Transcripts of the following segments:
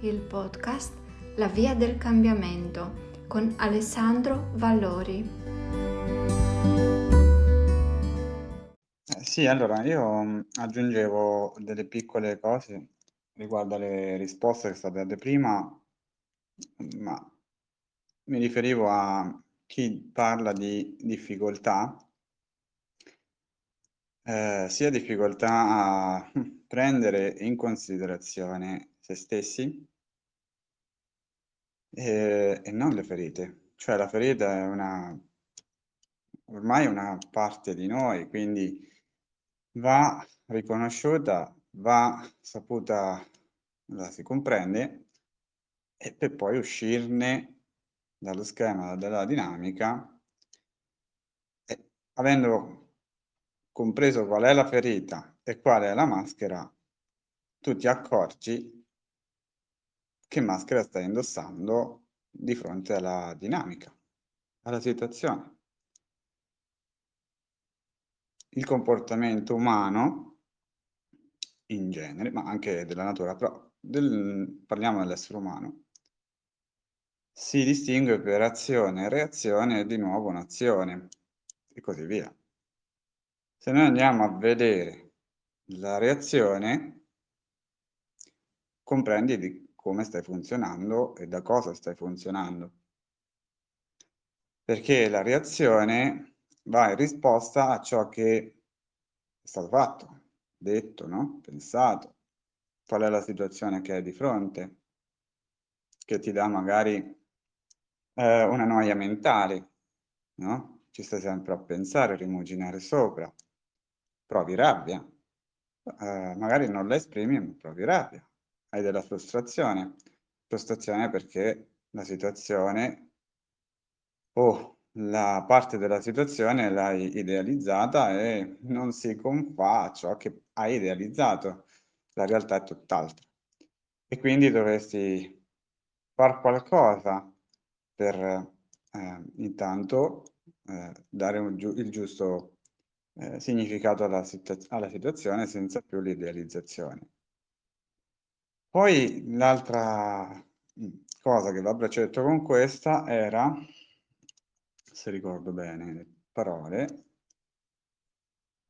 il podcast La via del cambiamento con Alessandro Vallori. Eh, sì, allora io mm, aggiungevo delle piccole cose riguardo alle risposte che state date prima, ma mi riferivo a chi parla di difficoltà, eh, sia difficoltà a prendere in considerazione se stessi e, e non le ferite. Cioè la ferita è una, ormai una parte di noi, quindi va riconosciuta, va saputa, la si comprende e per poi uscirne dallo schema della dinamica e avendo compreso qual è la ferita e qual è la maschera, tu ti accorgi che maschera stai indossando di fronte alla dinamica, alla situazione. Il comportamento umano, in genere, ma anche della natura, però del, parliamo dell'essere umano, si distingue per azione, reazione e di nuovo un'azione, e così via. Se noi andiamo a vedere la reazione, comprendi di come stai funzionando e da cosa stai funzionando. Perché la reazione va in risposta a ciò che è stato fatto, detto, no? pensato, qual è la situazione che hai di fronte, che ti dà magari eh, una noia mentale, no? Ci stai sempre a pensare, a rimuginare sopra, provi rabbia, eh, magari non la esprimi, ma provi rabbia hai della frustrazione. Frustrazione perché la situazione o la parte della situazione l'hai idealizzata e non si confà a ciò che hai idealizzato. La realtà è tutt'altra. E quindi dovresti far qualcosa per eh, intanto eh, dare giu il giusto eh, significato alla, alla situazione senza più l'idealizzazione. Poi l'altra mm, cosa che va a braccetto con questa era, se ricordo bene le parole,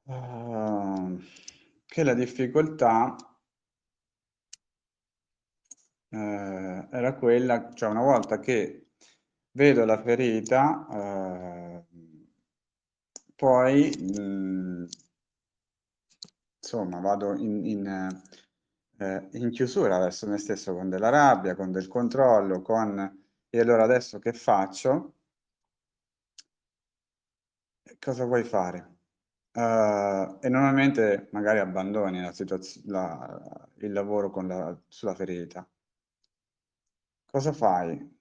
uh, che la difficoltà uh, era quella, cioè una volta che vedo la ferita, uh, poi mh, mm, insomma vado in, in eh, in chiusura verso me stesso con della rabbia, con del controllo, con e allora adesso che faccio? Cosa vuoi fare? Uh, e normalmente magari abbandoni la la, il lavoro la, sulla ferita. Cosa fai?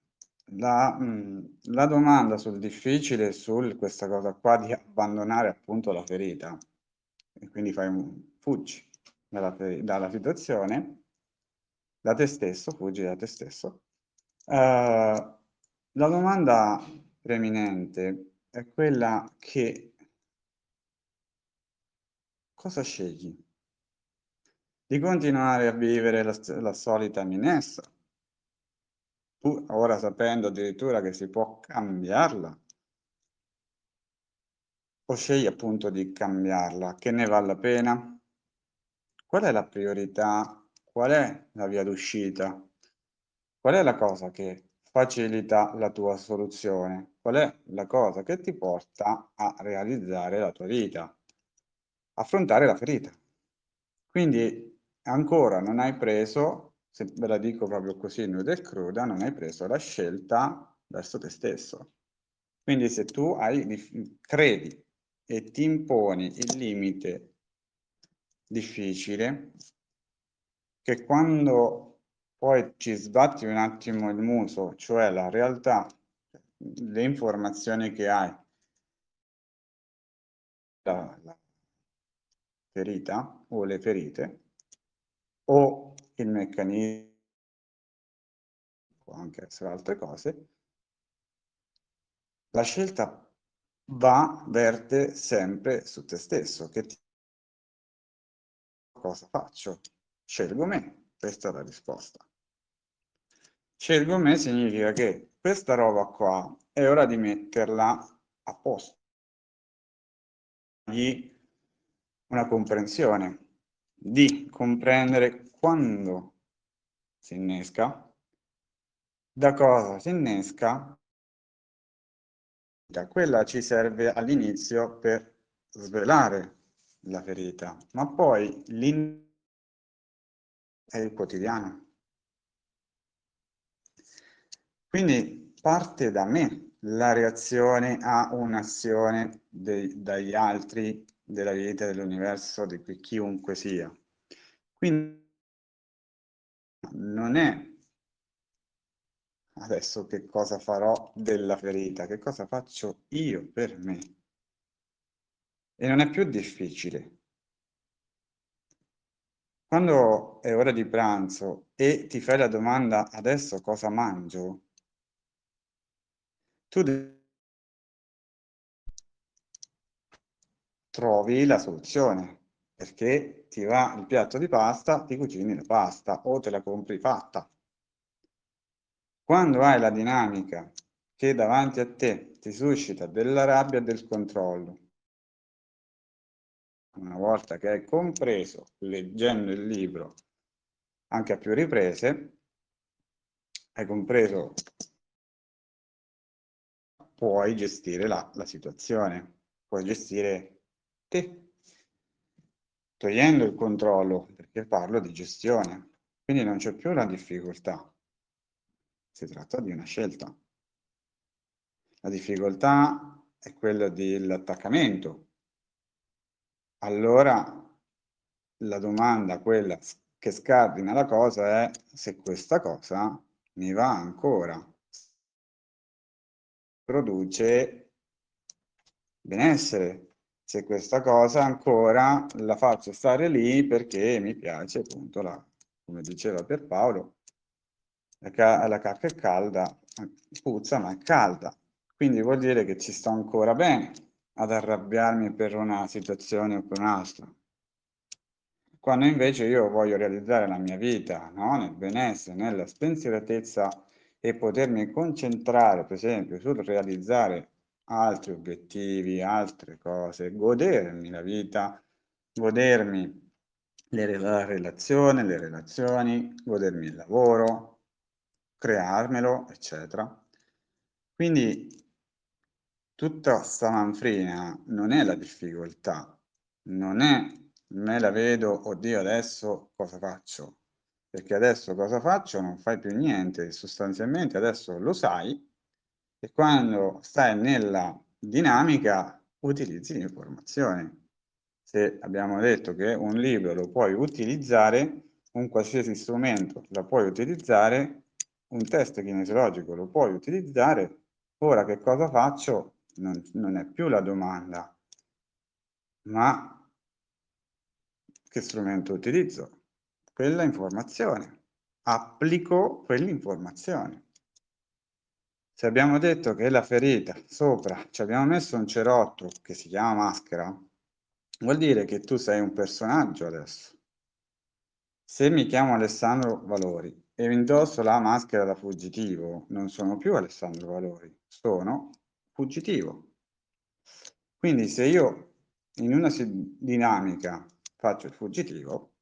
La, mh, mm, la domanda sul difficile, su questa cosa qua di abbandonare appunto la ferita, e quindi fai un fuggi, dalla, dalla situazione, da te stesso, fuggi da te stesso. Uh, la domanda preeminente è quella che cosa scegli? Di continuare a vivere la, la solita minessa, tu ora sapendo addirittura che si può cambiarla, o scegli appunto di cambiarla, che ne vale la pena? Qual è la priorità? Qual è la via d'uscita? Qual è la cosa che facilita la tua soluzione? Qual è la cosa che ti porta a realizzare la tua vita? Affrontare la ferita. Quindi ancora non hai preso, se ve la dico proprio così nuda e cruda, non hai preso la scelta verso te stesso. Quindi se tu hai, credi e ti imponi il limite difficile che quando poi ci sbatti un attimo il muso, cioè la realtà, le informazioni che hai, la, la ferita o le ferite, o il meccanismo, può anche essere altre cose, la scelta va, verte sempre su te stesso, che ti cosa faccio? Scelgo me, questa è la risposta. Scelgo me significa che questa roba qua è ora di metterla a posto. Una comprensione, di comprendere quando si innesca, da cosa si innesca, quella ci serve all'inizio per svelare la ferita, ma poi l'in è il quotidiano. Quindi parte da me la reazione a un'azione dagli altri della vita, dell'universo, di chiunque sia. Quindi non è adesso che cosa farò della ferita, che cosa faccio io per me. E non è più difficile. Quando è ora di pranzo e ti fai la domanda adesso cosa mangio, tu trovi la soluzione perché ti va il piatto di pasta, ti cucini la pasta o te la compri fatta. Quando hai la dinamica che davanti a te ti suscita della rabbia e del controllo, una volta che hai compreso, leggendo il libro, anche a più riprese, hai compreso, puoi gestire la, la situazione, puoi gestire te, togliendo il controllo, perché parlo di gestione, quindi non c'è più la difficoltà, si tratta di una scelta. La difficoltà è quella dell'attaccamento, allora la domanda, quella che scardina la cosa, è se questa cosa mi va ancora. Produce benessere. Se questa cosa ancora la faccio stare lì perché mi piace appunto la, come diceva Pierpaolo, la, la cacca è calda, puzza ma è calda. Quindi vuol dire che ci sto ancora bene ad arrabbiarmi per una situazione o per un'altra. Quando invece io voglio realizzare la mia vita no? nel benessere, nella spensieratezza e potermi concentrare, per esempio, sul realizzare altri obiettivi, altre cose, godermi la vita, godermi le, la relazione, le relazioni, godermi il lavoro, crearmelo, eccetera. Quindi tutta sta manfrina non è la difficoltà, non è me la vedo, oddio adesso cosa faccio? Perché adesso cosa faccio? Non fai più niente, sostanzialmente adesso lo sai e quando stai nella dinamica utilizzi l'informazione. Se abbiamo detto che un libro lo puoi utilizzare, un qualsiasi strumento lo puoi utilizzare, un test kinesiologico lo puoi utilizzare, ora che cosa faccio? Non, non è più la domanda, ma che strumento utilizzo? Quella informazione. Applico quell'informazione. Se abbiamo detto che la ferita sopra ci abbiamo messo un cerotto che si chiama maschera, vuol dire che tu sei un personaggio adesso. Se mi chiamo Alessandro Valori e indosso la maschera da fuggitivo, non sono più Alessandro Valori, sono fuggitivo. Quindi se io in una dinamica faccio il fuggitivo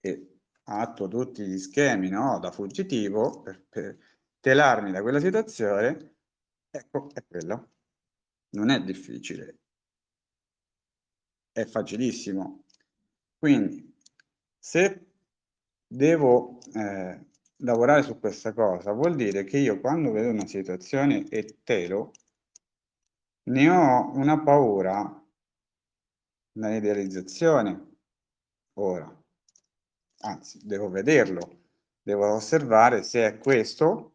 e attuo tutti gli schemi no, da fuggitivo per, per telarmi da quella situazione, ecco, è quello. Non è difficile. È facilissimo. Quindi, se devo eh, lavorare su questa cosa vuol dire che io quando vedo una situazione e telo, ne ho una paura nell'idealizzazione ora. Anzi, devo vederlo, devo osservare se è questo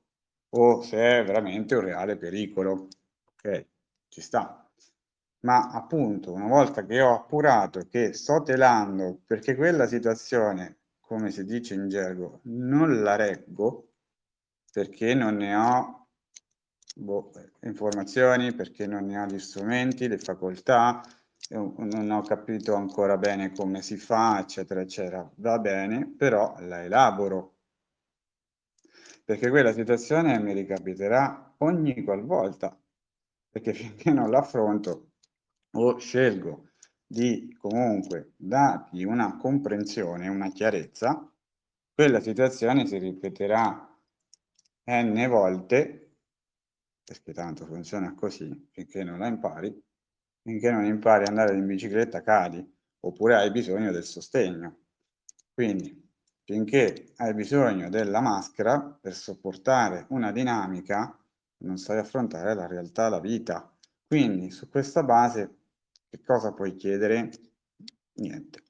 o se è veramente un reale pericolo. Ok, ci sta. Ma appunto, una volta che ho appurato che sto telando perché quella situazione come si dice in gergo, non la reggo perché non ne ho boh, informazioni, perché non ne ho gli strumenti, le facoltà, non ho capito ancora bene come si fa, eccetera, eccetera. Va bene, però la elaboro. perché quella situazione mi ricapiterà ogni qualvolta, perché finché non l'affronto o scelgo di comunque dargli una comprensione, una chiarezza, quella situazione si ripeterà n volte, perché tanto funziona così, finché non la impari, finché non impari ad andare in bicicletta cadi, oppure hai bisogno del sostegno. Quindi, finché hai bisogno della maschera per sopportare una dinamica, non sai affrontare la realtà, la vita. Quindi, su questa base, che cosa puoi chiedere? Niente.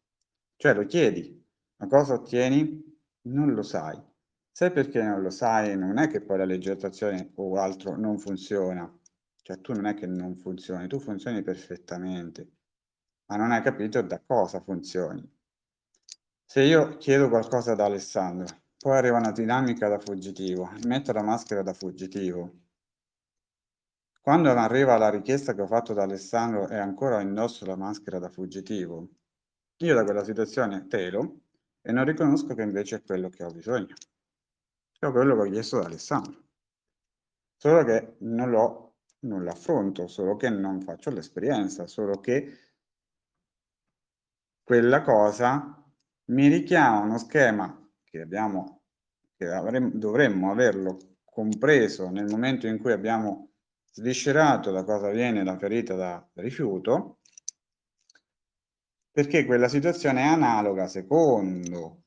Cioè lo chiedi, ma cosa ottieni? Non lo sai. Sai perché non lo sai? Non è che poi la leggettazione o altro non funziona. Cioè tu non è che non funzioni, tu funzioni perfettamente, ma non hai capito da cosa funzioni. Se io chiedo qualcosa ad Alessandro, poi arriva una dinamica da fuggitivo, metto la maschera da fuggitivo. Quando arriva la richiesta che ho fatto ad Alessandro e ancora indosso la maschera da fuggitivo, io da quella situazione telo e non riconosco che invece è quello che ho bisogno è quello che ho chiesto ad Alessandro. Solo che non lo non l'affronto, solo che non faccio l'esperienza, solo che quella cosa mi richiama uno schema che abbiamo, che avremmo, dovremmo averlo compreso nel momento in cui abbiamo sviscerato da cosa viene la ferita da rifiuto, perché quella situazione è analoga, secondo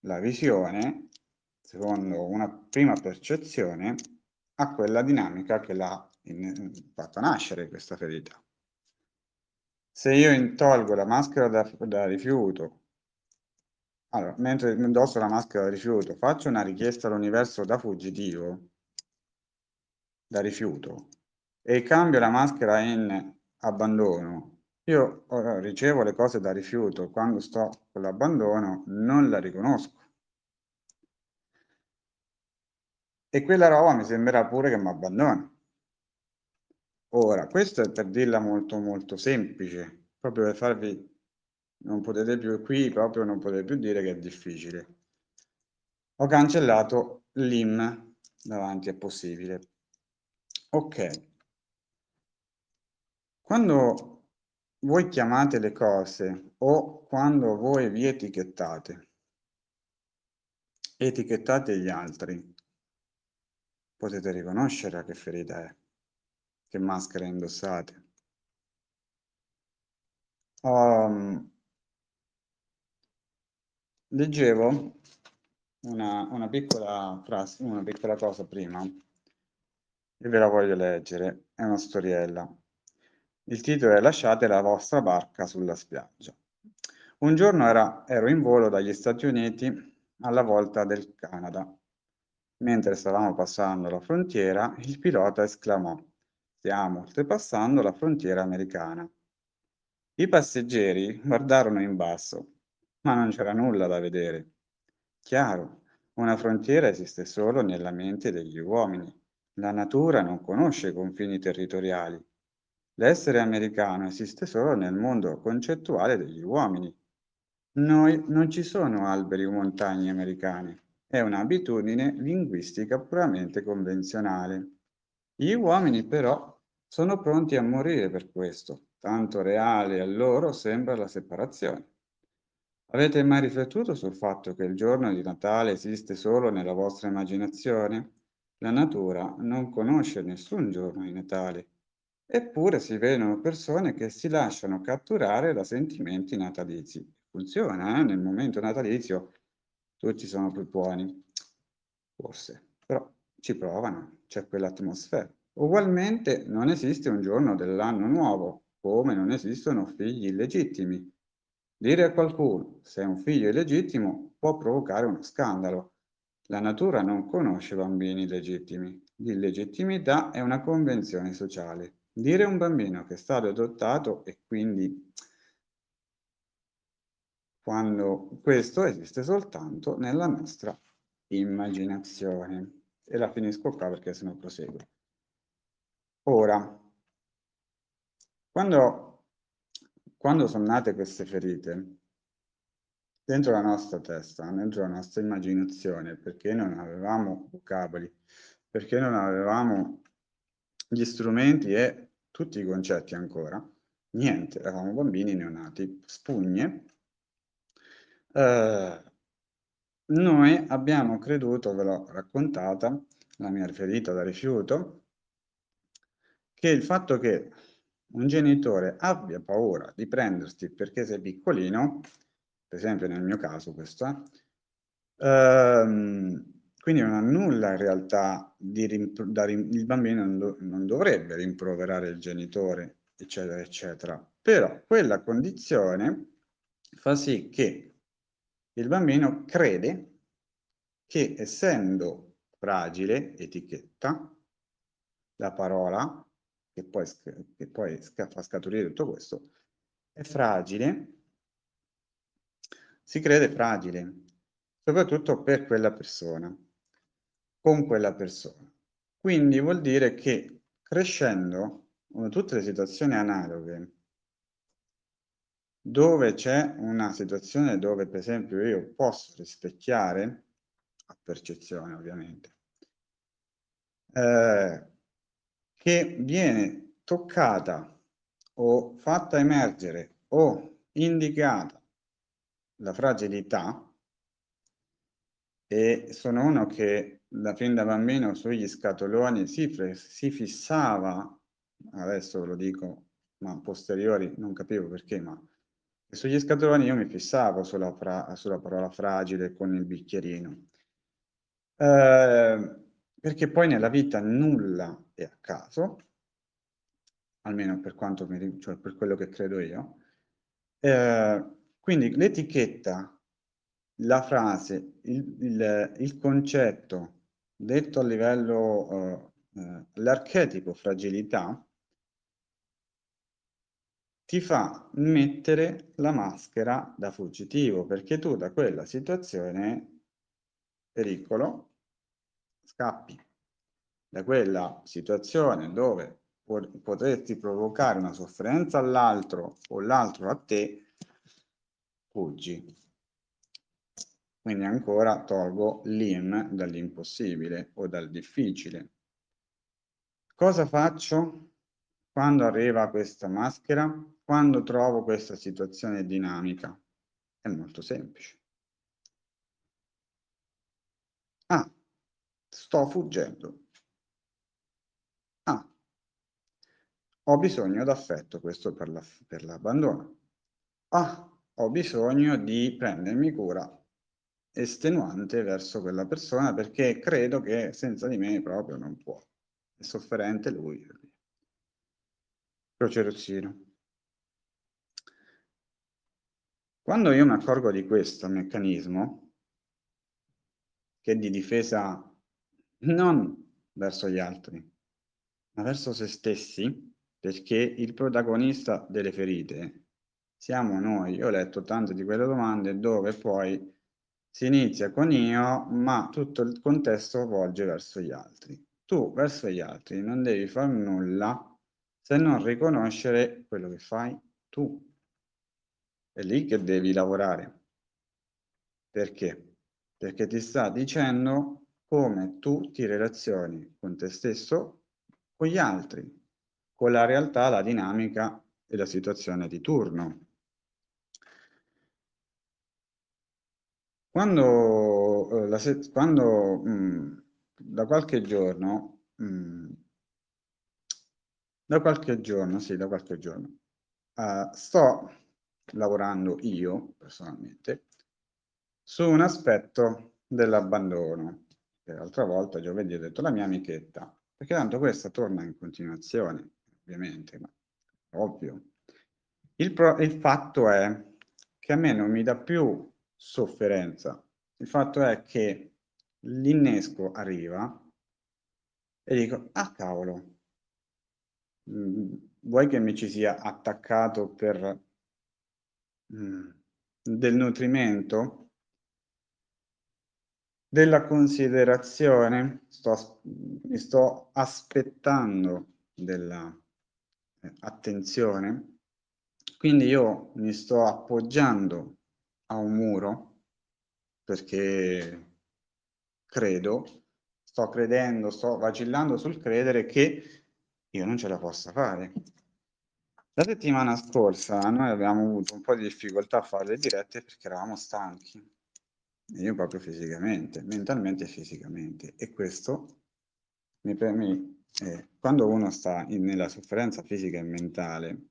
la visione, secondo una prima percezione, a quella dinamica che l'ha fatto nascere questa ferita. Se io tolgo la maschera da, da rifiuto, allora, mentre indosso la maschera da rifiuto, faccio una richiesta all'universo da fuggitivo, da rifiuto, e cambio la maschera in abbandono, io ricevo le cose da rifiuto, quando sto con l'abbandono non la riconosco. e quella roba mi sembrerà pure che mi abbandona. Ora, questo è per dirla molto molto semplice, proprio per farvi, non potete più qui, proprio non potete più dire che è difficile. Ho cancellato l'im davanti a possibile. Ok. Quando voi chiamate le cose o quando voi vi etichettate, etichettate gli altri, potete riconoscere a che ferita è, che maschera indossate. Um, leggevo una, una, piccola frase, una piccola cosa prima, e ve la voglio leggere, è una storiella. Il titolo è Lasciate la vostra barca sulla spiaggia. Un giorno era, ero in volo dagli Stati Uniti alla volta del Canada Mentre stavamo passando la frontiera, il pilota esclamò: Stiamo oltrepassando la frontiera americana. I passeggeri guardarono in basso, ma non c'era nulla da vedere. Chiaro, una frontiera esiste solo nella mente degli uomini. La natura non conosce confini territoriali. L'essere americano esiste solo nel mondo concettuale degli uomini. Noi non ci sono alberi o montagne americane è un'abitudine linguistica puramente convenzionale. Gli uomini però sono pronti a morire per questo, tanto reale a loro sembra la separazione. Avete mai riflettuto sul fatto che il giorno di Natale esiste solo nella vostra immaginazione? La natura non conosce nessun giorno di Natale. Eppure si vedono persone che si lasciano catturare da sentimenti natalizi. Funziona, eh? nel momento natalizio tutti sono più buoni, forse, però ci provano, c'è quell'atmosfera. Ugualmente non esiste un giorno dell'anno nuovo, come non esistono figli illegittimi. Dire a qualcuno sei un figlio illegittimo può provocare uno scandalo. La natura non conosce bambini illegittimi. L'illegittimità è una convenzione sociale. Dire a un bambino che è stato adottato e quindi quando questo esiste soltanto nella nostra immaginazione. E la finisco qua perché sennò proseguo. Ora, quando, quando sono nate queste ferite, dentro la nostra testa, dentro la nostra immaginazione, perché non avevamo vocaboli, perché non avevamo gli strumenti e tutti i concetti ancora, niente, eravamo bambini neonati, spugne. Eh, noi abbiamo creduto, ve l'ho raccontata, la mia ferita da rifiuto, che il fatto che un genitore abbia paura di prenderti perché sei piccolino, per esempio nel mio caso questo, eh, ehm, quindi non ha nulla in realtà di il bambino non, do non dovrebbe rimproverare il genitore, eccetera, eccetera. Però quella condizione fa sì che il bambino crede che essendo fragile, etichetta, la parola che poi, che poi fa scaturire tutto questo, è fragile, si crede fragile, soprattutto per quella persona, con quella persona. Quindi vuol dire che crescendo, tutte le situazioni analoghe, dove c'è una situazione dove per esempio io posso rispecchiare, a percezione ovviamente, eh, che viene toccata o fatta emergere o indicata la fragilità e sono uno che da fin da bambino sugli scatoloni si, si fissava, adesso lo dico, ma posteriori non capivo perché, ma sugli scatoloni io mi fissavo sulla, fra, sulla parola fragile con il bicchierino. Eh, perché poi nella vita nulla è a caso, almeno per quanto mi, cioè per quello che credo io. Eh, quindi l'etichetta, la frase, il, il, il, concetto detto a livello, eh, eh, l'archetipo fragilità, ti fa mettere la maschera da fuggitivo, perché tu da quella situazione pericolo scappi. Da quella situazione dove potresti provocare una sofferenza all'altro o l'altro a te, fuggi. Quindi ancora tolgo l'im dall'impossibile o dal difficile. Cosa faccio quando arriva questa maschera? Quando trovo questa situazione dinamica? È molto semplice. Ah, Sto fuggendo. Ah, ho bisogno d'affetto, questo per, la, l'abbandono. Ah, ho bisogno di prendermi cura estenuante verso quella persona perché credo che senza di me proprio non può. È sofferente lui. Croce rossino. Quando io mi accorgo di questo meccanismo, che è di difesa non verso gli altri, ma verso se stessi, perché il protagonista delle ferite siamo noi. Io ho letto tante di quelle domande dove poi si inizia con io, ma tutto il contesto volge verso gli altri. Tu verso gli altri non devi fare nulla se non riconoscere quello che fai tu. È lì che devi lavorare. Perché? Perché ti sta dicendo come tu ti relazioni con te stesso, con gli altri, con la realtà, la dinamica e la situazione di turno. Quando, eh, la, quando mh, mm, da qualche giorno, mh, mm, da qualche giorno, sì, da qualche giorno, uh, sto lavorando io personalmente su un aspetto dell'abbandono l'altra volta giovedì ho detto la mia amichetta, perché tanto questa torna in continuazione, ovviamente, ma ovvio. Il, il fatto è che a me non mi dà più sofferenza, il fatto è che l'innesco arriva e dico, ah cavolo, mm, vuoi che mi ci sia attaccato per mm, del nutrimento? della considerazione, sto, mi sto aspettando della eh, attenzione, quindi io mi sto appoggiando a un muro perché credo, sto credendo, sto vacillando sul credere che io non ce la possa fare. La settimana scorsa noi abbiamo avuto un po' di difficoltà a fare le dirette perché eravamo stanchi, io proprio fisicamente, mentalmente e fisicamente, e questo mi permette, eh, quando uno sta in, nella sofferenza fisica e mentale,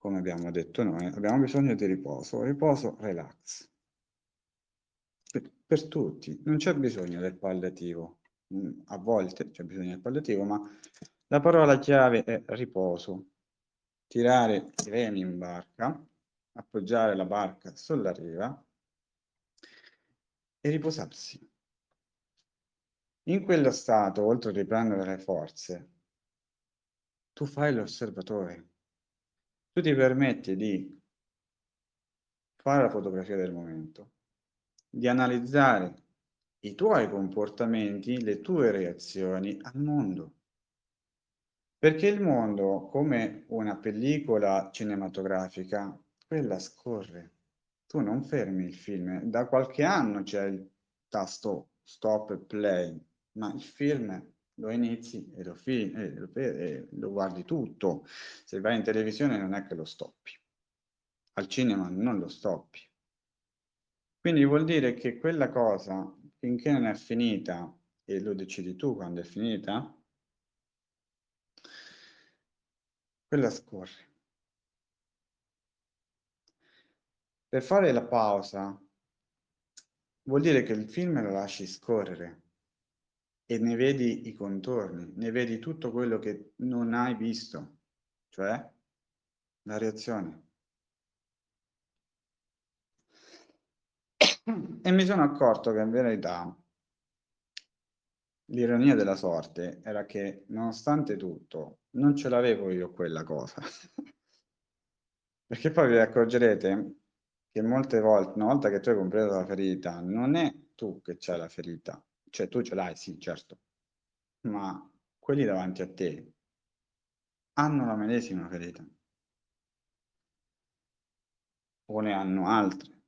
come abbiamo detto noi, abbiamo bisogno di riposo, riposo, relax. Per, per tutti, non c'è bisogno del palliativo, mm, a volte c'è bisogno del palliativo, ma la parola chiave è riposo, tirare i remi in barca, appoggiare la barca sulla riva e riposarsi. In quello stato, oltre a riprendere le forze, tu fai l'osservatore. Tu ti permetti di fare la fotografia del momento, di analizzare i tuoi comportamenti, le tue reazioni al mondo. Perché il mondo, come una pellicola cinematografica, quella scorre. Tu non fermi il film. Da qualche anno c'è il tasto stop e play, ma il film lo inizi e lo, fi- lo, lo guardi tutto. Se vai in televisione non è che lo stoppi. Al cinema non lo stoppi. Quindi vuol dire che quella cosa, finché non è finita, e lo decidi tu quando è finita, quella scorre. Per fare la pausa vuol dire che il film lo lasci scorrere e ne vedi i contorni, ne vedi tutto quello che non hai visto, cioè la reazione. E mi sono accorto che in verità l'ironia della sorte era che, nonostante tutto, non ce l'avevo io quella cosa. Perché poi vi accorgerete che molte volte, una volta che tu hai compreso la ferita, non è tu che c'hai la ferita, cioè tu ce l'hai, sì, certo, ma quelli davanti a te hanno la medesima ferita o ne hanno altre.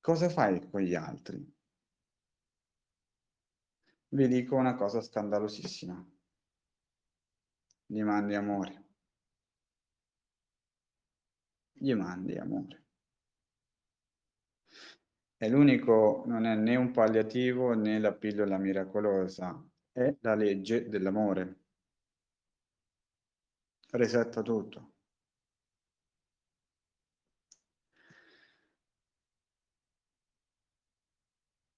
Cosa fai con gli altri? Vi dico una cosa scandalosissima. Gli mandi amore. Gli mandi amore. E l'unico non è né un palliativo né la pillola miracolosa, è la legge dell'amore. Resetta tutto.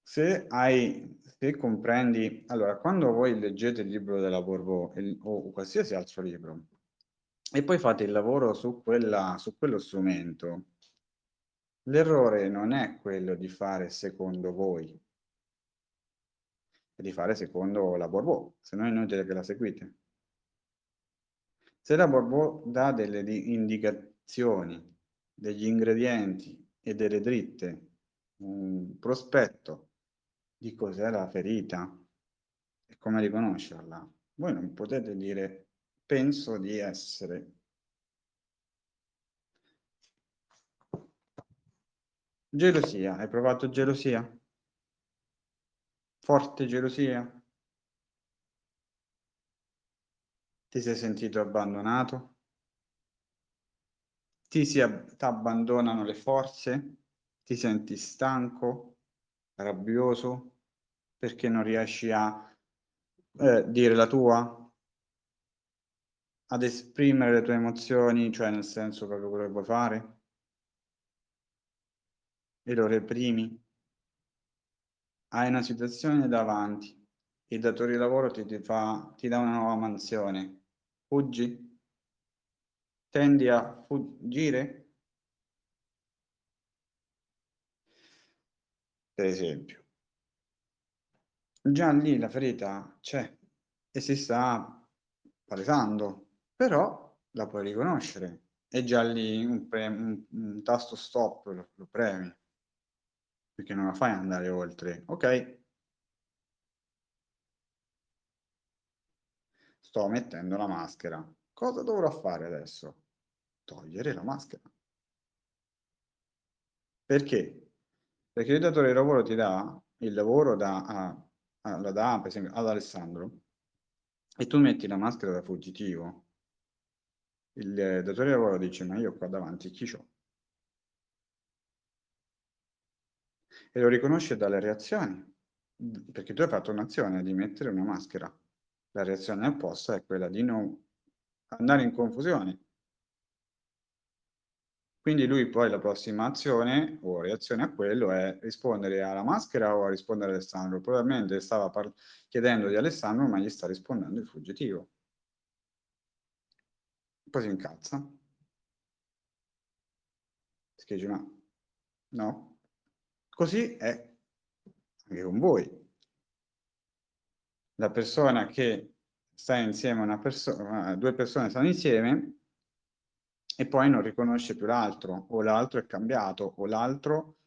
Se hai, se comprendi, allora, quando voi leggete il libro della Borbò o qualsiasi altro libro e poi fate il lavoro su, quella, su quello strumento, l'errore non è quello di fare secondo voi, è di fare secondo la Borbò, se no è inutile che la seguite. Se la Borbò dà delle indicazioni, degli ingredienti e delle dritte, un prospetto di cos'è la ferita e come riconoscerla. Voi non potete dire penso di essere. Gelosia, hai provato gelosia? Forte gelosia? Ti sei sentito abbandonato? Ti, si ab- abbandonano le forze? Ti senti stanco? Rabbioso? perché non riesci a eh, dire la tua, ad esprimere le tue emozioni, cioè nel senso proprio quello che vuoi fare, e lo reprimi. Hai una situazione davanti, il datore di lavoro ti, ti, fa, ti dà una nuova mansione, fuggi? Tendi a fuggire? Per esempio già lì la ferita c'è e si sta palesando, però la puoi riconoscere. E già lì un, pre- un, un tasto stop lo, lo premi, perché non la fai andare oltre. Ok, sto mettendo la maschera. Cosa dovrò fare adesso? Togliere la maschera. Perché? Perché il datore di lavoro ti dà il lavoro da, a, a, la dà per esempio ad Alessandro e tu metti la maschera da fuggitivo, il datore di lavoro dice ma io qua davanti chi ho? E lo riconosce dalle reazioni, perché tu hai fatto un'azione di mettere una maschera. La reazione opposta è quella di non andare in confusione. Quindi lui poi la prossima azione o reazione a quello è rispondere alla maschera o a rispondere a Alessandro. Probabilmente stava chiedendo di Alessandro ma gli sta rispondendo il fuggitivo. Poi si incazza. Si dice no. Così è anche con voi. La persona che sta insieme a una persona, due persone stanno insieme e poi non riconosce più l'altro, o l'altro è cambiato, o l'altro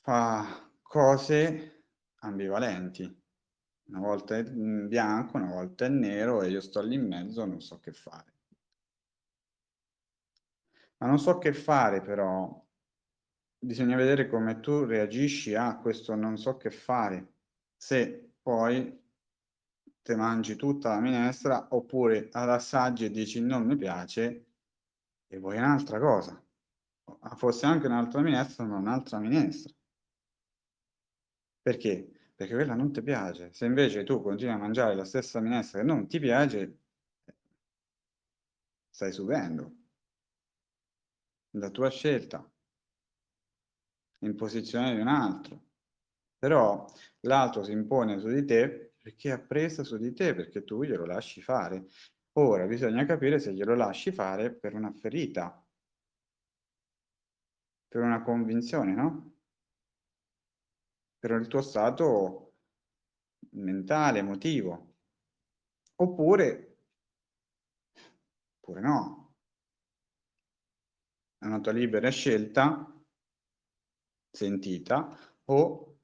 fa cose ambivalenti. Una volta è bianco, una volta è nero e io sto lì in mezzo non so che fare. Ma non so che fare però, bisogna vedere come tu reagisci a questo non so che fare. Se poi te mangi tutta la minestra oppure all'assaggio e dici non mi piace e vuoi un'altra cosa. Fosse anche un'altra minestra, ma un'altra minestra. Perché? Perché quella non ti piace. Se invece tu continui a mangiare la stessa minestra che non ti piace, stai subendo la tua scelta in posizione di un altro. Però l'altro si impone su di te perché ha preso su di te, perché tu glielo lasci fare. Ora bisogna capire se glielo lasci fare per una ferita, per una convinzione, no? Per il tuo stato mentale, emotivo. Oppure, oppure no. È una tua libera scelta, sentita, o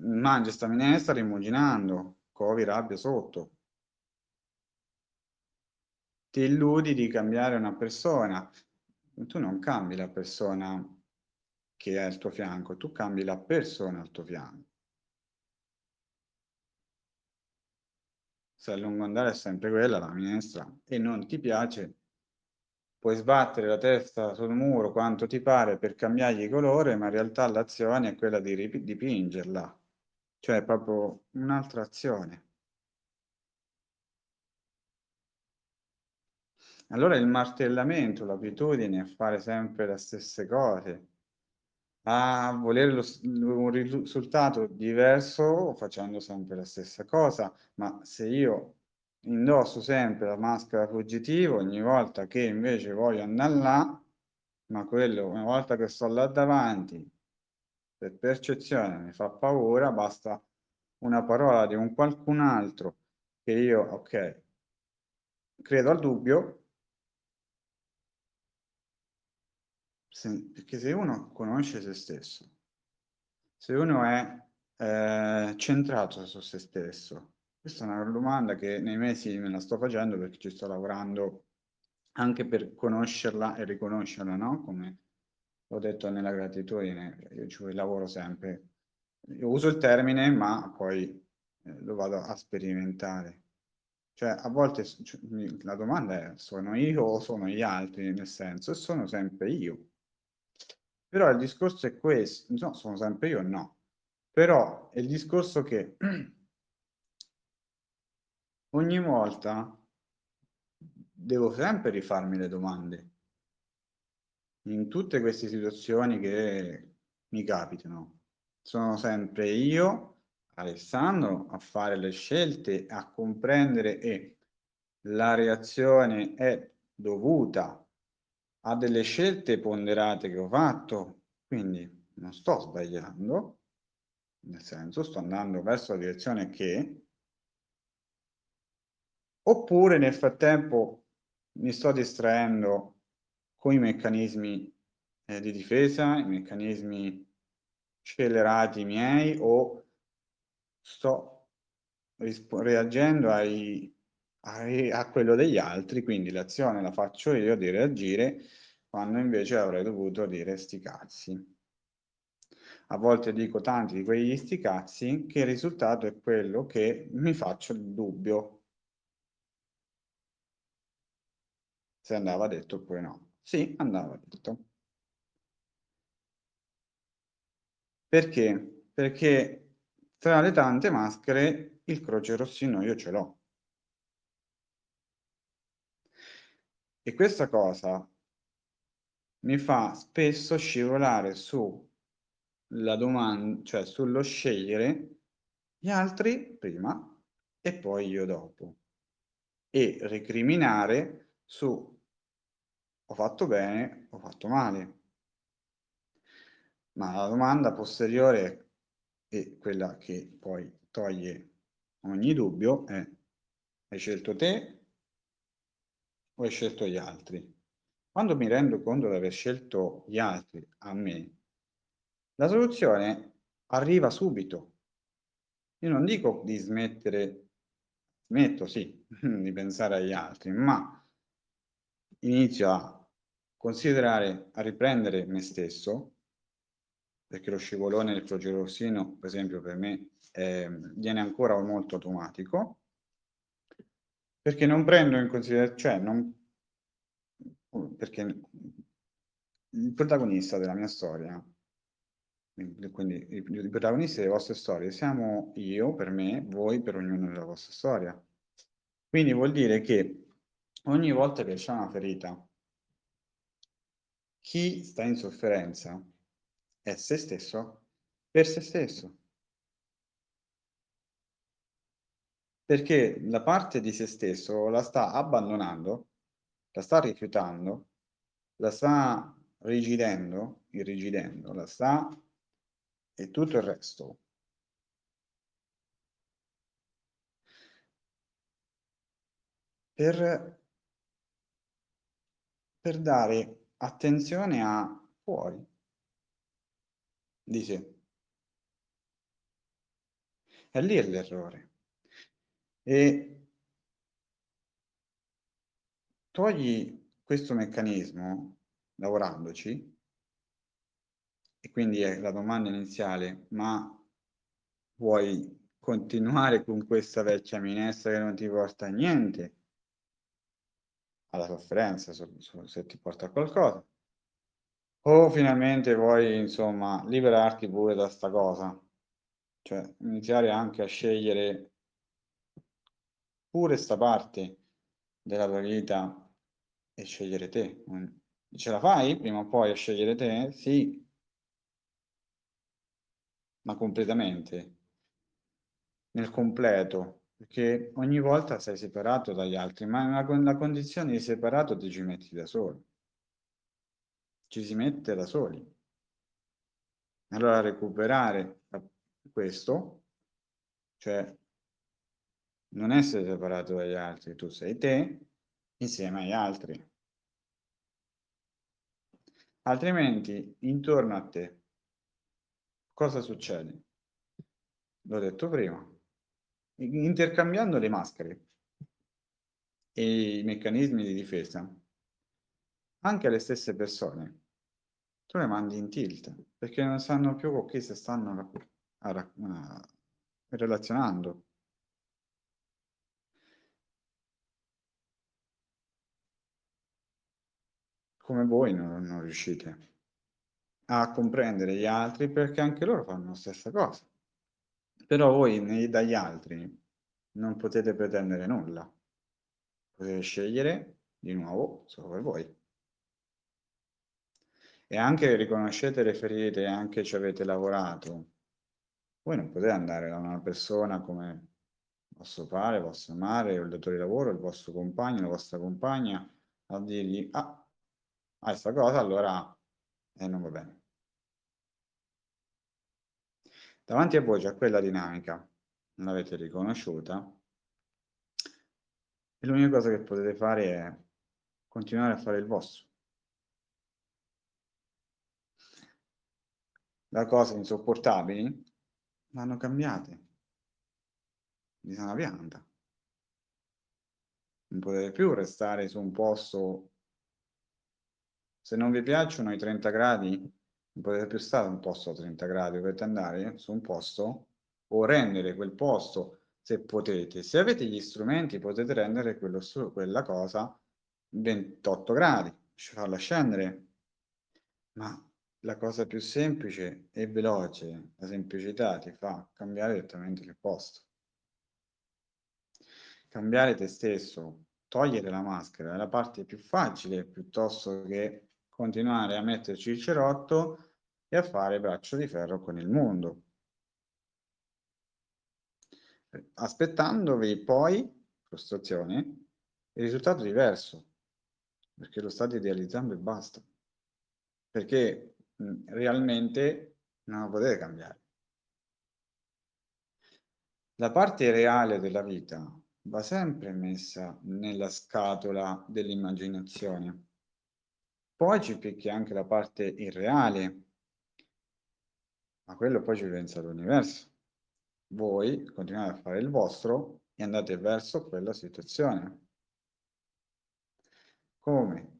mangi sta minestra rimuginando, covi rabbia sotto. Ti illudi di cambiare una persona. Tu non cambi la persona che è al tuo fianco, tu cambi la persona al tuo fianco. Se a lungo andare è sempre quella la minestra e non ti piace, puoi sbattere la testa sul muro quanto ti pare per cambiargli colore, ma in realtà l'azione è quella di dipingerla cioè proprio un'altra azione. Allora il martellamento, l'abitudine a fare sempre le stesse cose, a volere lo, un risultato diverso facendo sempre la stessa cosa, ma se io indosso sempre la maschera fuggitiva ogni volta che invece voglio andare là, ma quello una volta che sto là davanti per percezione mi fa paura, basta una parola di un qualcun altro che io, ok, credo al dubbio, se, perché se uno conosce se stesso, se uno è eh, centrato su se stesso, questa è una domanda che nei mesi me la sto facendo perché ci sto lavorando anche per conoscerla e riconoscerla, no? Come ho detto nella gratitudine, io ci lavoro sempre. Io uso il termine, ma poi eh, lo vado a sperimentare. Cioè, a volte cioè, la domanda è, sono io o sono gli altri, nel senso, sono sempre io. Però il discorso è questo, no, sono sempre io, no. Però è il discorso che ogni volta devo sempre rifarmi le domande in tutte queste situazioni che mi capitano. Sono sempre io, Alessandro, a fare le scelte, a comprendere e la reazione è dovuta a delle scelte ponderate che ho fatto, quindi non sto sbagliando, nel senso sto andando verso la direzione che, oppure nel frattempo mi sto distraendo con i meccanismi eh, di difesa, i meccanismi scelerati miei o sto reagendo ai, a, a quello degli altri, quindi l'azione la faccio io di reagire quando invece avrei dovuto dire sti cazzi. A volte dico tanti di quegli sti cazzi che il risultato è quello che mi faccio il dubbio se andava detto oppure no. Sì, andava detto. Perché? Perché tra le tante maschere il croce rossino io ce l'ho. E questa cosa mi fa spesso scivolare sulla domanda, cioè sullo scegliere gli altri prima e poi io dopo e recriminare su ho fatto bene, ho fatto male. Ma la domanda posteriore e quella che poi toglie ogni dubbio è hai scelto te o hai scelto gli altri? Quando mi rendo conto di aver scelto gli altri a me, la soluzione arriva subito. Io non dico di smettere, smetto sì, di pensare agli altri, ma inizio a considerare, a riprendere me stesso, perché lo scivolone del croce rossino, per esempio, per me eh, viene ancora molto automatico, perché non prendo in considerazione, cioè non, perché il protagonista della mia storia, quindi i protagonisti delle vostre storie siamo io per me, voi per ognuno della vostra storia. Quindi vuol dire che ogni volta che c'è una ferita, chi sta in sofferenza è se stesso per se stesso. Perché la parte di se stesso la sta abbandonando, la sta rifiutando, la sta rigidendo, irrigidendo, la sta e tutto il resto. Per, per dare attenzione a fuori di sé. È lì l'errore. E togli questo meccanismo lavorandoci, e quindi è la domanda iniziale, ma vuoi continuare con questa vecchia minestra che non ti porta a niente? Alla sofferenza, se ti porta a qualcosa. O finalmente vuoi, insomma, liberarti pure da sta cosa. Cioè, iniziare anche a scegliere pure sta parte della tua vita e scegliere te. Ce la fai prima o poi a scegliere te? Sì, ma completamente, nel completo, perché ogni volta sei separato dagli altri, ma nella condizione di separato ti ci metti da solo. Ci si mette da soli. Allora recuperare questo, cioè non essere separato dagli altri, tu sei te insieme agli altri. Altrimenti, intorno a te, cosa succede? L'ho detto prima, intercambiando le maschere e i meccanismi di difesa, anche le stesse persone, tu le mandi in tilt, perché non sanno più con chi si stanno a, a, a, relazionando. Come voi non, non riuscite a comprendere gli altri perché anche loro fanno la stessa cosa. Però voi dagli altri non potete pretendere nulla. Potete scegliere di nuovo solo per voi. E anche riconoscete le ferite, anche ci avete lavorato. Voi non potete andare da una persona come vostro padre, vostra madre, il datore di lavoro, il vostro compagno, la vostra compagna, a dirgli, ah, hai questa cosa, allora eh, non va bene. Davanti a voi c'è quella dinamica, non l'avete riconosciuta, e l'unica cosa che potete fare è continuare a fare il vostro. Da cose insopportabili vanno cambiate di sana pianta. non potete più restare su un posto. Se non vi piacciono i 30 gradi, non potete più stare un posto a 30 gradi, dovete andare su un posto o rendere quel posto se potete. Se avete gli strumenti potete rendere quello, quella cosa 28 gradi, farla scendere. Ma la cosa più semplice e veloce, la semplicità ti fa cambiare direttamente il posto. Cambiare te stesso, togliere la maschera è la parte più facile piuttosto che continuare a metterci il cerotto e a fare braccio di ferro con il mondo. Aspettandovi poi, frustrazione, il risultato diverso, perché lo state idealizzando e basta. Perché realmente non lo potete cambiare. La parte reale della vita va sempre messa nella scatola dell'immaginazione. Poi ci picchia anche la parte irreale, ma quello poi ci pensa l'universo. Voi continuate a fare il vostro e andate verso quella situazione. Come?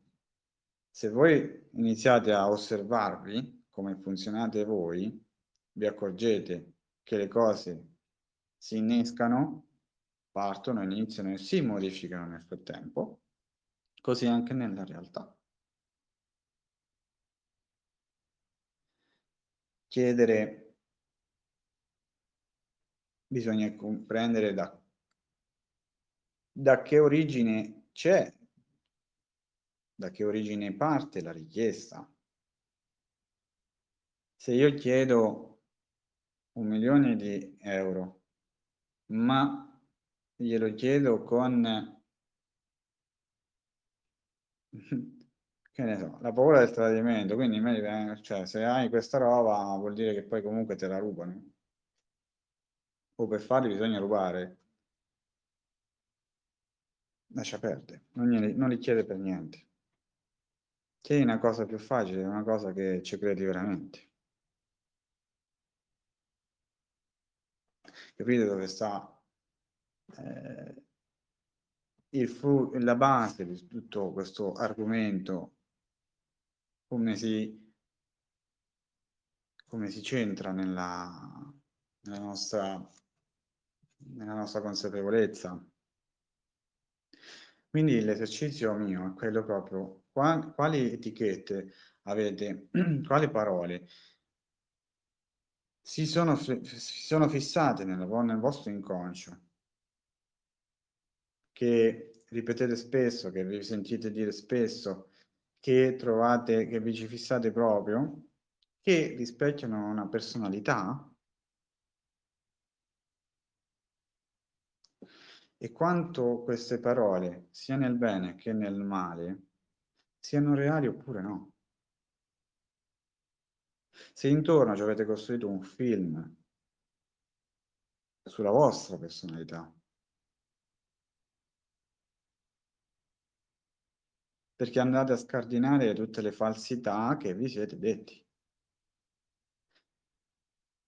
Se voi iniziate a osservarvi come funzionate voi, vi accorgete che le cose si innescano, partono, iniziano e si modificano nel frattempo, così anche nella realtà. Chiedere, bisogna comprendere da, da che origine c'è da che origine parte la richiesta. Se io chiedo un milione di euro, ma glielo chiedo con, che ne so, la paura del tradimento, quindi cioè, se hai questa roba vuol dire che poi comunque te la rubano. O per farli bisogna rubare. Lascia perdere, non, glieli, non li chiede per niente. Che è una cosa più facile, una cosa che ci credi veramente. Capite dove sta eh, il la base di tutto questo argomento, come si, come si centra nella, nella, nostra, nella nostra consapevolezza. Quindi l'esercizio mio è quello proprio quali, quali etichette avete, quali parole si sono, si sono fissate nella, nel vostro inconscio, che ripetete spesso, che vi sentite dire spesso, che trovate, che vi ci fissate proprio, che rispecchiano una personalità e quanto queste parole, sia nel bene che nel male, siano reali oppure no. Se intorno ci avete costruito un film sulla vostra personalità, perché andate a scardinare tutte le falsità che vi siete detti.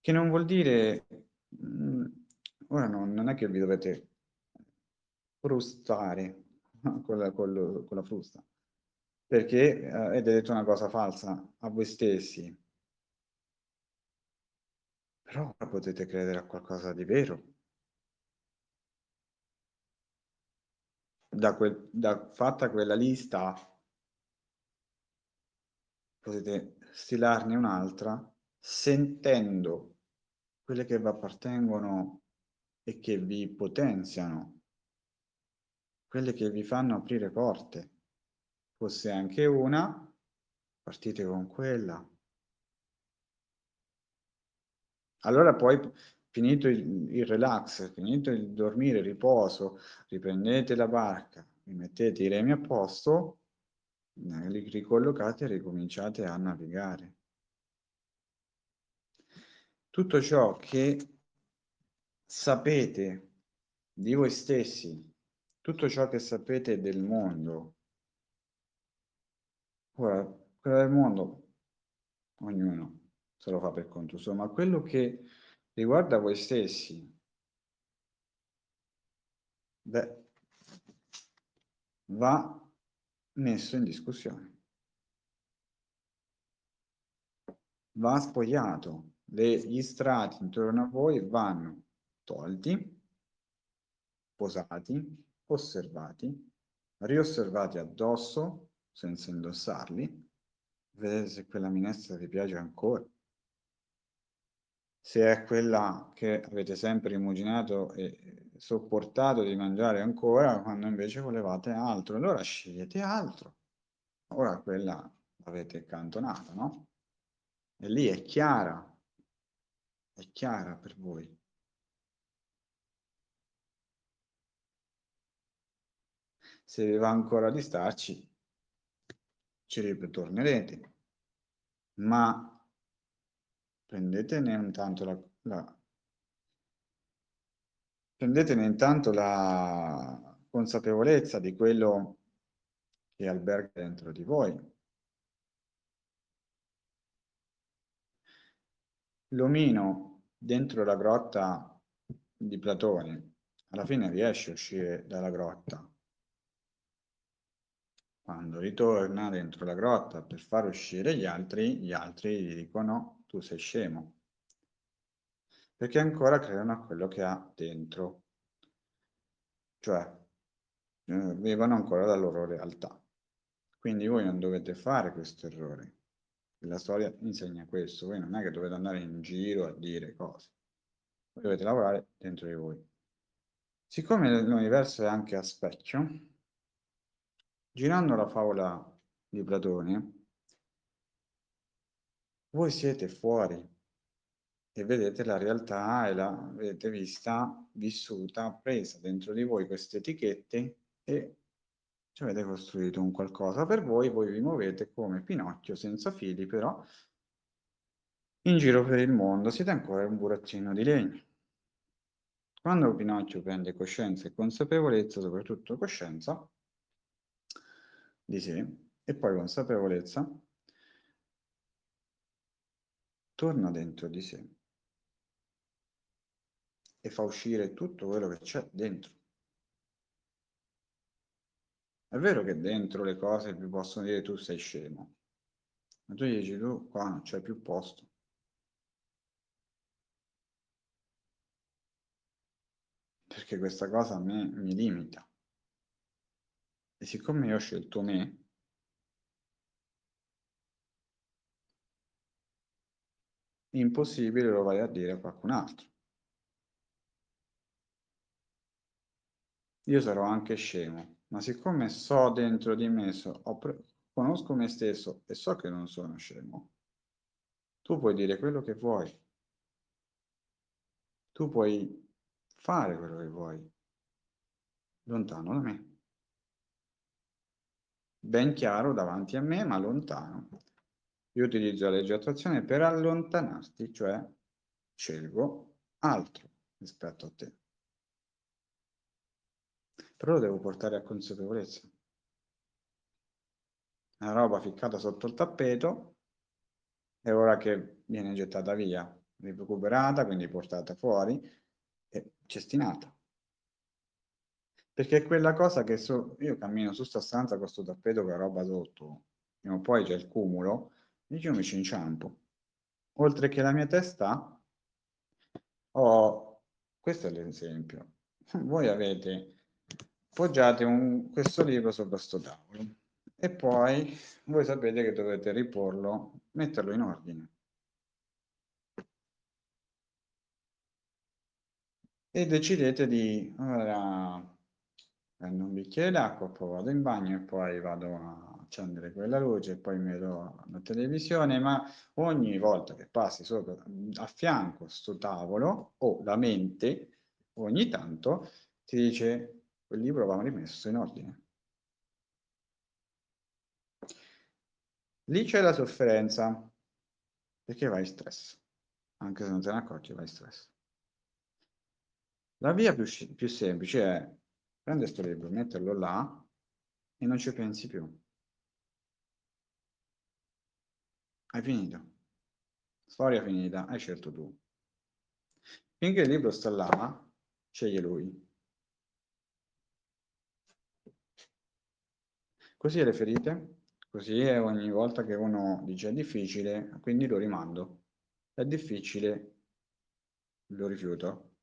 Che non vuol dire, mm, ora no, non è che vi dovete frustare con la, con lo, con la frusta, perché eh, avete detto una cosa falsa a voi stessi. Però potete credere a qualcosa di vero. Da, quel, da fatta quella lista potete stilarne un'altra sentendo quelle che vi appartengono e che vi potenziano, quelle che vi fanno aprire porte fosse anche una, partite con quella. Allora poi finito il, il, relax, finito il dormire, il riposo, riprendete la barca, vi mettete i remi a posto, eh, li ricollocate e ricominciate a navigare. Tutto ciò che sapete di voi stessi, tutto ciò che sapete del mondo, Ora, quello del mondo, ognuno se lo fa per conto suo, ma quello che riguarda voi stessi, beh, va messo in discussione. Va spogliato. Le, gli strati intorno a voi vanno tolti, posati, osservati, riosservati addosso senza indossarli. Vedete se quella minestra vi piace ancora. Se è quella che avete sempre immaginato e sopportato di mangiare ancora quando invece volevate altro. Allora scegliete altro. Ora quella l'avete accantonata, no? E lì è chiara, è chiara per voi. Se vi va ancora di starci, ci ritornerete. Ma prendetene intanto la, la prendetene intanto la consapevolezza di quello che alberga dentro di voi. L'omino dentro la grotta di Platone alla fine riesce a uscire dalla grotta. Quando ritorna dentro la grotta per far uscire gli altri, gli altri gli dicono tu sei scemo perché ancora credono a quello che ha dentro, cioè eh, vivono ancora la loro realtà. Quindi voi non dovete fare questo errore. La storia insegna questo, voi non è che dovete andare in giro a dire cose, voi dovete lavorare dentro di voi. Siccome l'universo è anche a specchio, girando la favola di Platone, voi siete fuori e vedete la realtà e l'avete vista, vissuta, presa dentro di voi queste etichette e ci avete costruito un qualcosa per voi, voi vi muovete come Pinocchio senza fili però in giro per il mondo, siete ancora un burattino di legno. Quando Pinocchio prende coscienza e consapevolezza, soprattutto coscienza di sé e poi consapevolezza, torna dentro di sé e fa uscire tutto quello che c'è dentro. È vero che dentro le cose vi possono dire tu sei scemo, ma tu dici tu qua non c'è più posto. Perché questa cosa a me mi limita. E siccome io ho scelto me, impossibile lo vai a dire a qualcun altro. io sarò anche scemo, ma siccome so dentro di me, so, conosco me stesso e so che non sono scemo, tu puoi dire quello che vuoi. Tu puoi fare quello che vuoi, lontano da me. Ben chiaro davanti a me, ma lontano. Io utilizzo la legge attrazione per allontanarti, cioè scelgo altro rispetto a te però lo devo portare a consapevolezza. Una roba ficcata sotto il tappeto è ora che viene gettata via, recuperata, quindi portata fuori e cestinata. Perché è quella cosa che so, io cammino su sta stanza con questo tappeto con la roba sotto, e poi c'è il cumulo, io mi ci inciampo. Oltre che la mia testa, ho, questo è l'esempio, voi avete poggiate un, questo libro su questo tavolo e poi voi sapete che dovete riporlo, metterlo in ordine. E decidete di, allora, prendo un bicchiere d'acqua, poi vado in bagno e poi vado a accendere quella luce e poi mi vedo la televisione, ma ogni volta che passi sopra, a fianco a sto tavolo o la mente, ogni tanto ti dice quel libro va rimesso in ordine. Lì c'è la sofferenza, perché vai in stress, anche se non te ne accorgi vai in stress. La via più, più semplice è prendere questo libro, metterlo là e non ci pensi più. Hai finito. Storia finita, hai scelto tu. Finché il libro sta là, sceglie lui. Così le ferite, così è ogni volta che uno dice è difficile, quindi lo rimando. È difficile, lo rifiuto.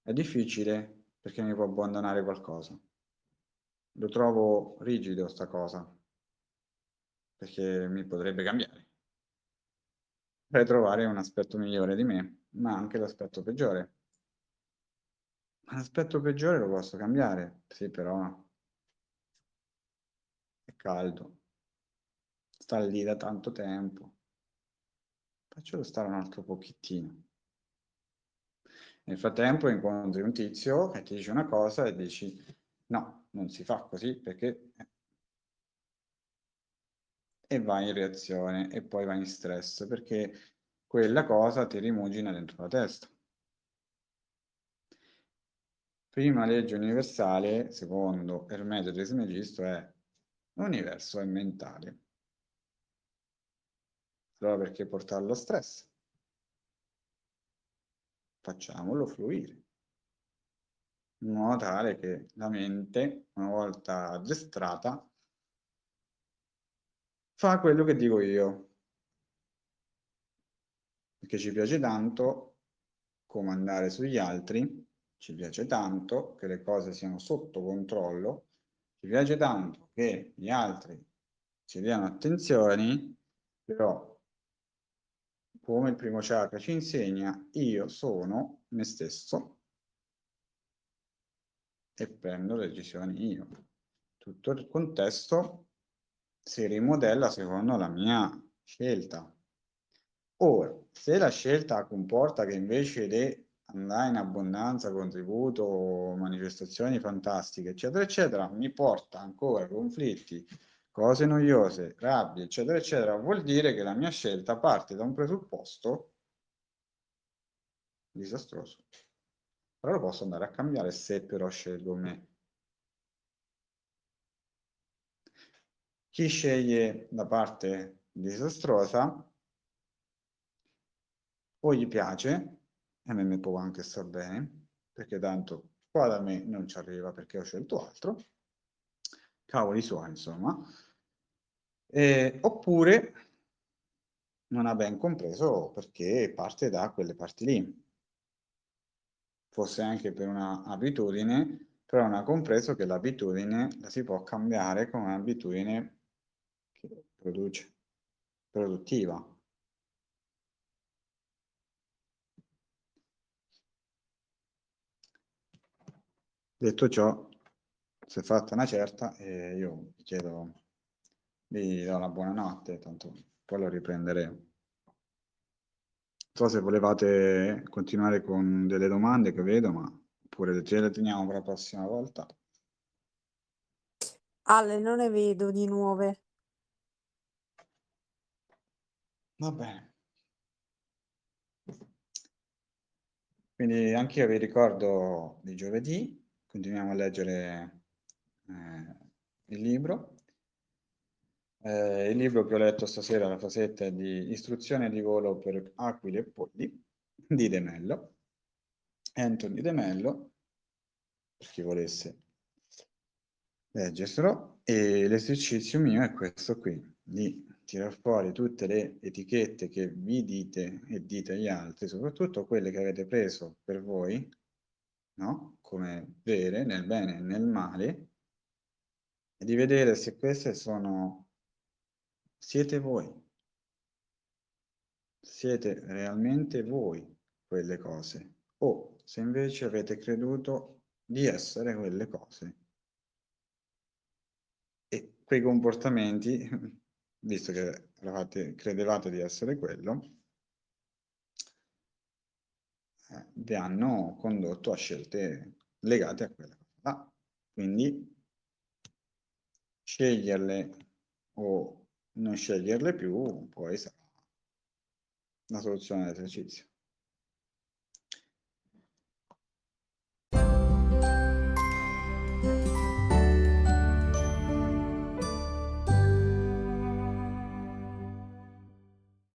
È difficile perché mi può abbandonare qualcosa. Lo trovo rigido sta cosa, perché mi potrebbe cambiare. Per trovare un aspetto migliore di me, ma anche l'aspetto peggiore. L'aspetto peggiore lo posso cambiare, sì, però è caldo, sta lì da tanto tempo, faccelo stare un altro pochettino. Nel frattempo incontri un tizio che ti dice una cosa e dici no, non si fa così perché... E vai in reazione e poi vai in stress perché quella cosa ti rimugina dentro la testa. Prima legge universale, secondo Ermeto Trismegisto, è l'universo è mentale. Allora perché portarlo a stress? Facciamolo fluire in modo tale che la mente, una volta addestrata, fa quello che dico io. Perché ci piace tanto comandare sugli altri, ci piace tanto che le cose siano sotto controllo, ci piace tanto che gli altri ci diano attenzioni, però come il primo chakra ci insegna, io sono me stesso e prendo le decisioni io. Tutto il contesto si rimodella secondo la mia scelta. Ora, se la scelta comporta che invece di andare in abbondanza, contributo, manifestazioni fantastiche, eccetera, eccetera, mi porta ancora conflitti, cose noiose, rabbie, eccetera, eccetera, vuol dire che la mia scelta parte da un presupposto disastroso. Però lo posso andare a cambiare se però scelgo me. Chi sceglie la parte disastrosa o gli piace, e me mi può anche star bene, perché tanto qua da me non ci arriva perché ho scelto altro, cavoli suoi insomma, e, oppure non ha ben compreso perché parte da quelle parti lì. Fosse anche per un'abitudine, però non ha compreso che l'abitudine la si può cambiare con un'abitudine produce, produttiva. Detto ciò, si è fatta una certa e io vi chiedo, vi do la buonanotte, tanto poi lo riprenderemo so se volevate continuare con delle domande che vedo, ma oppure ce le teniamo per la prossima volta. Ale, non ne vedo di nuove. Va bene. Quindi anche io vi ricordo di giovedì, continuiamo a leggere eh, il libro. Eh, il libro che ho letto stasera, la fasetta, di Istruzione di volo per aquile e polli, di De Mello, Anthony De Mello, per chi volesse leggerselo, e l'esercizio mio è questo qui, di tirar fuori tutte le etichette che vi dite e dite agli altri, soprattutto quelle che avete preso per voi, no? come vere, nel bene e nel male, e di vedere se queste sono siete voi. Siete realmente voi quelle cose. O se invece avete creduto di essere quelle cose. E quei comportamenti, visto che eravate, credevate di essere quello, eh, vi hanno condotto a scelte legate a quella cosa. Quindi sceglierle o non sceglierle più, poi sarà la soluzione dell'esercizio.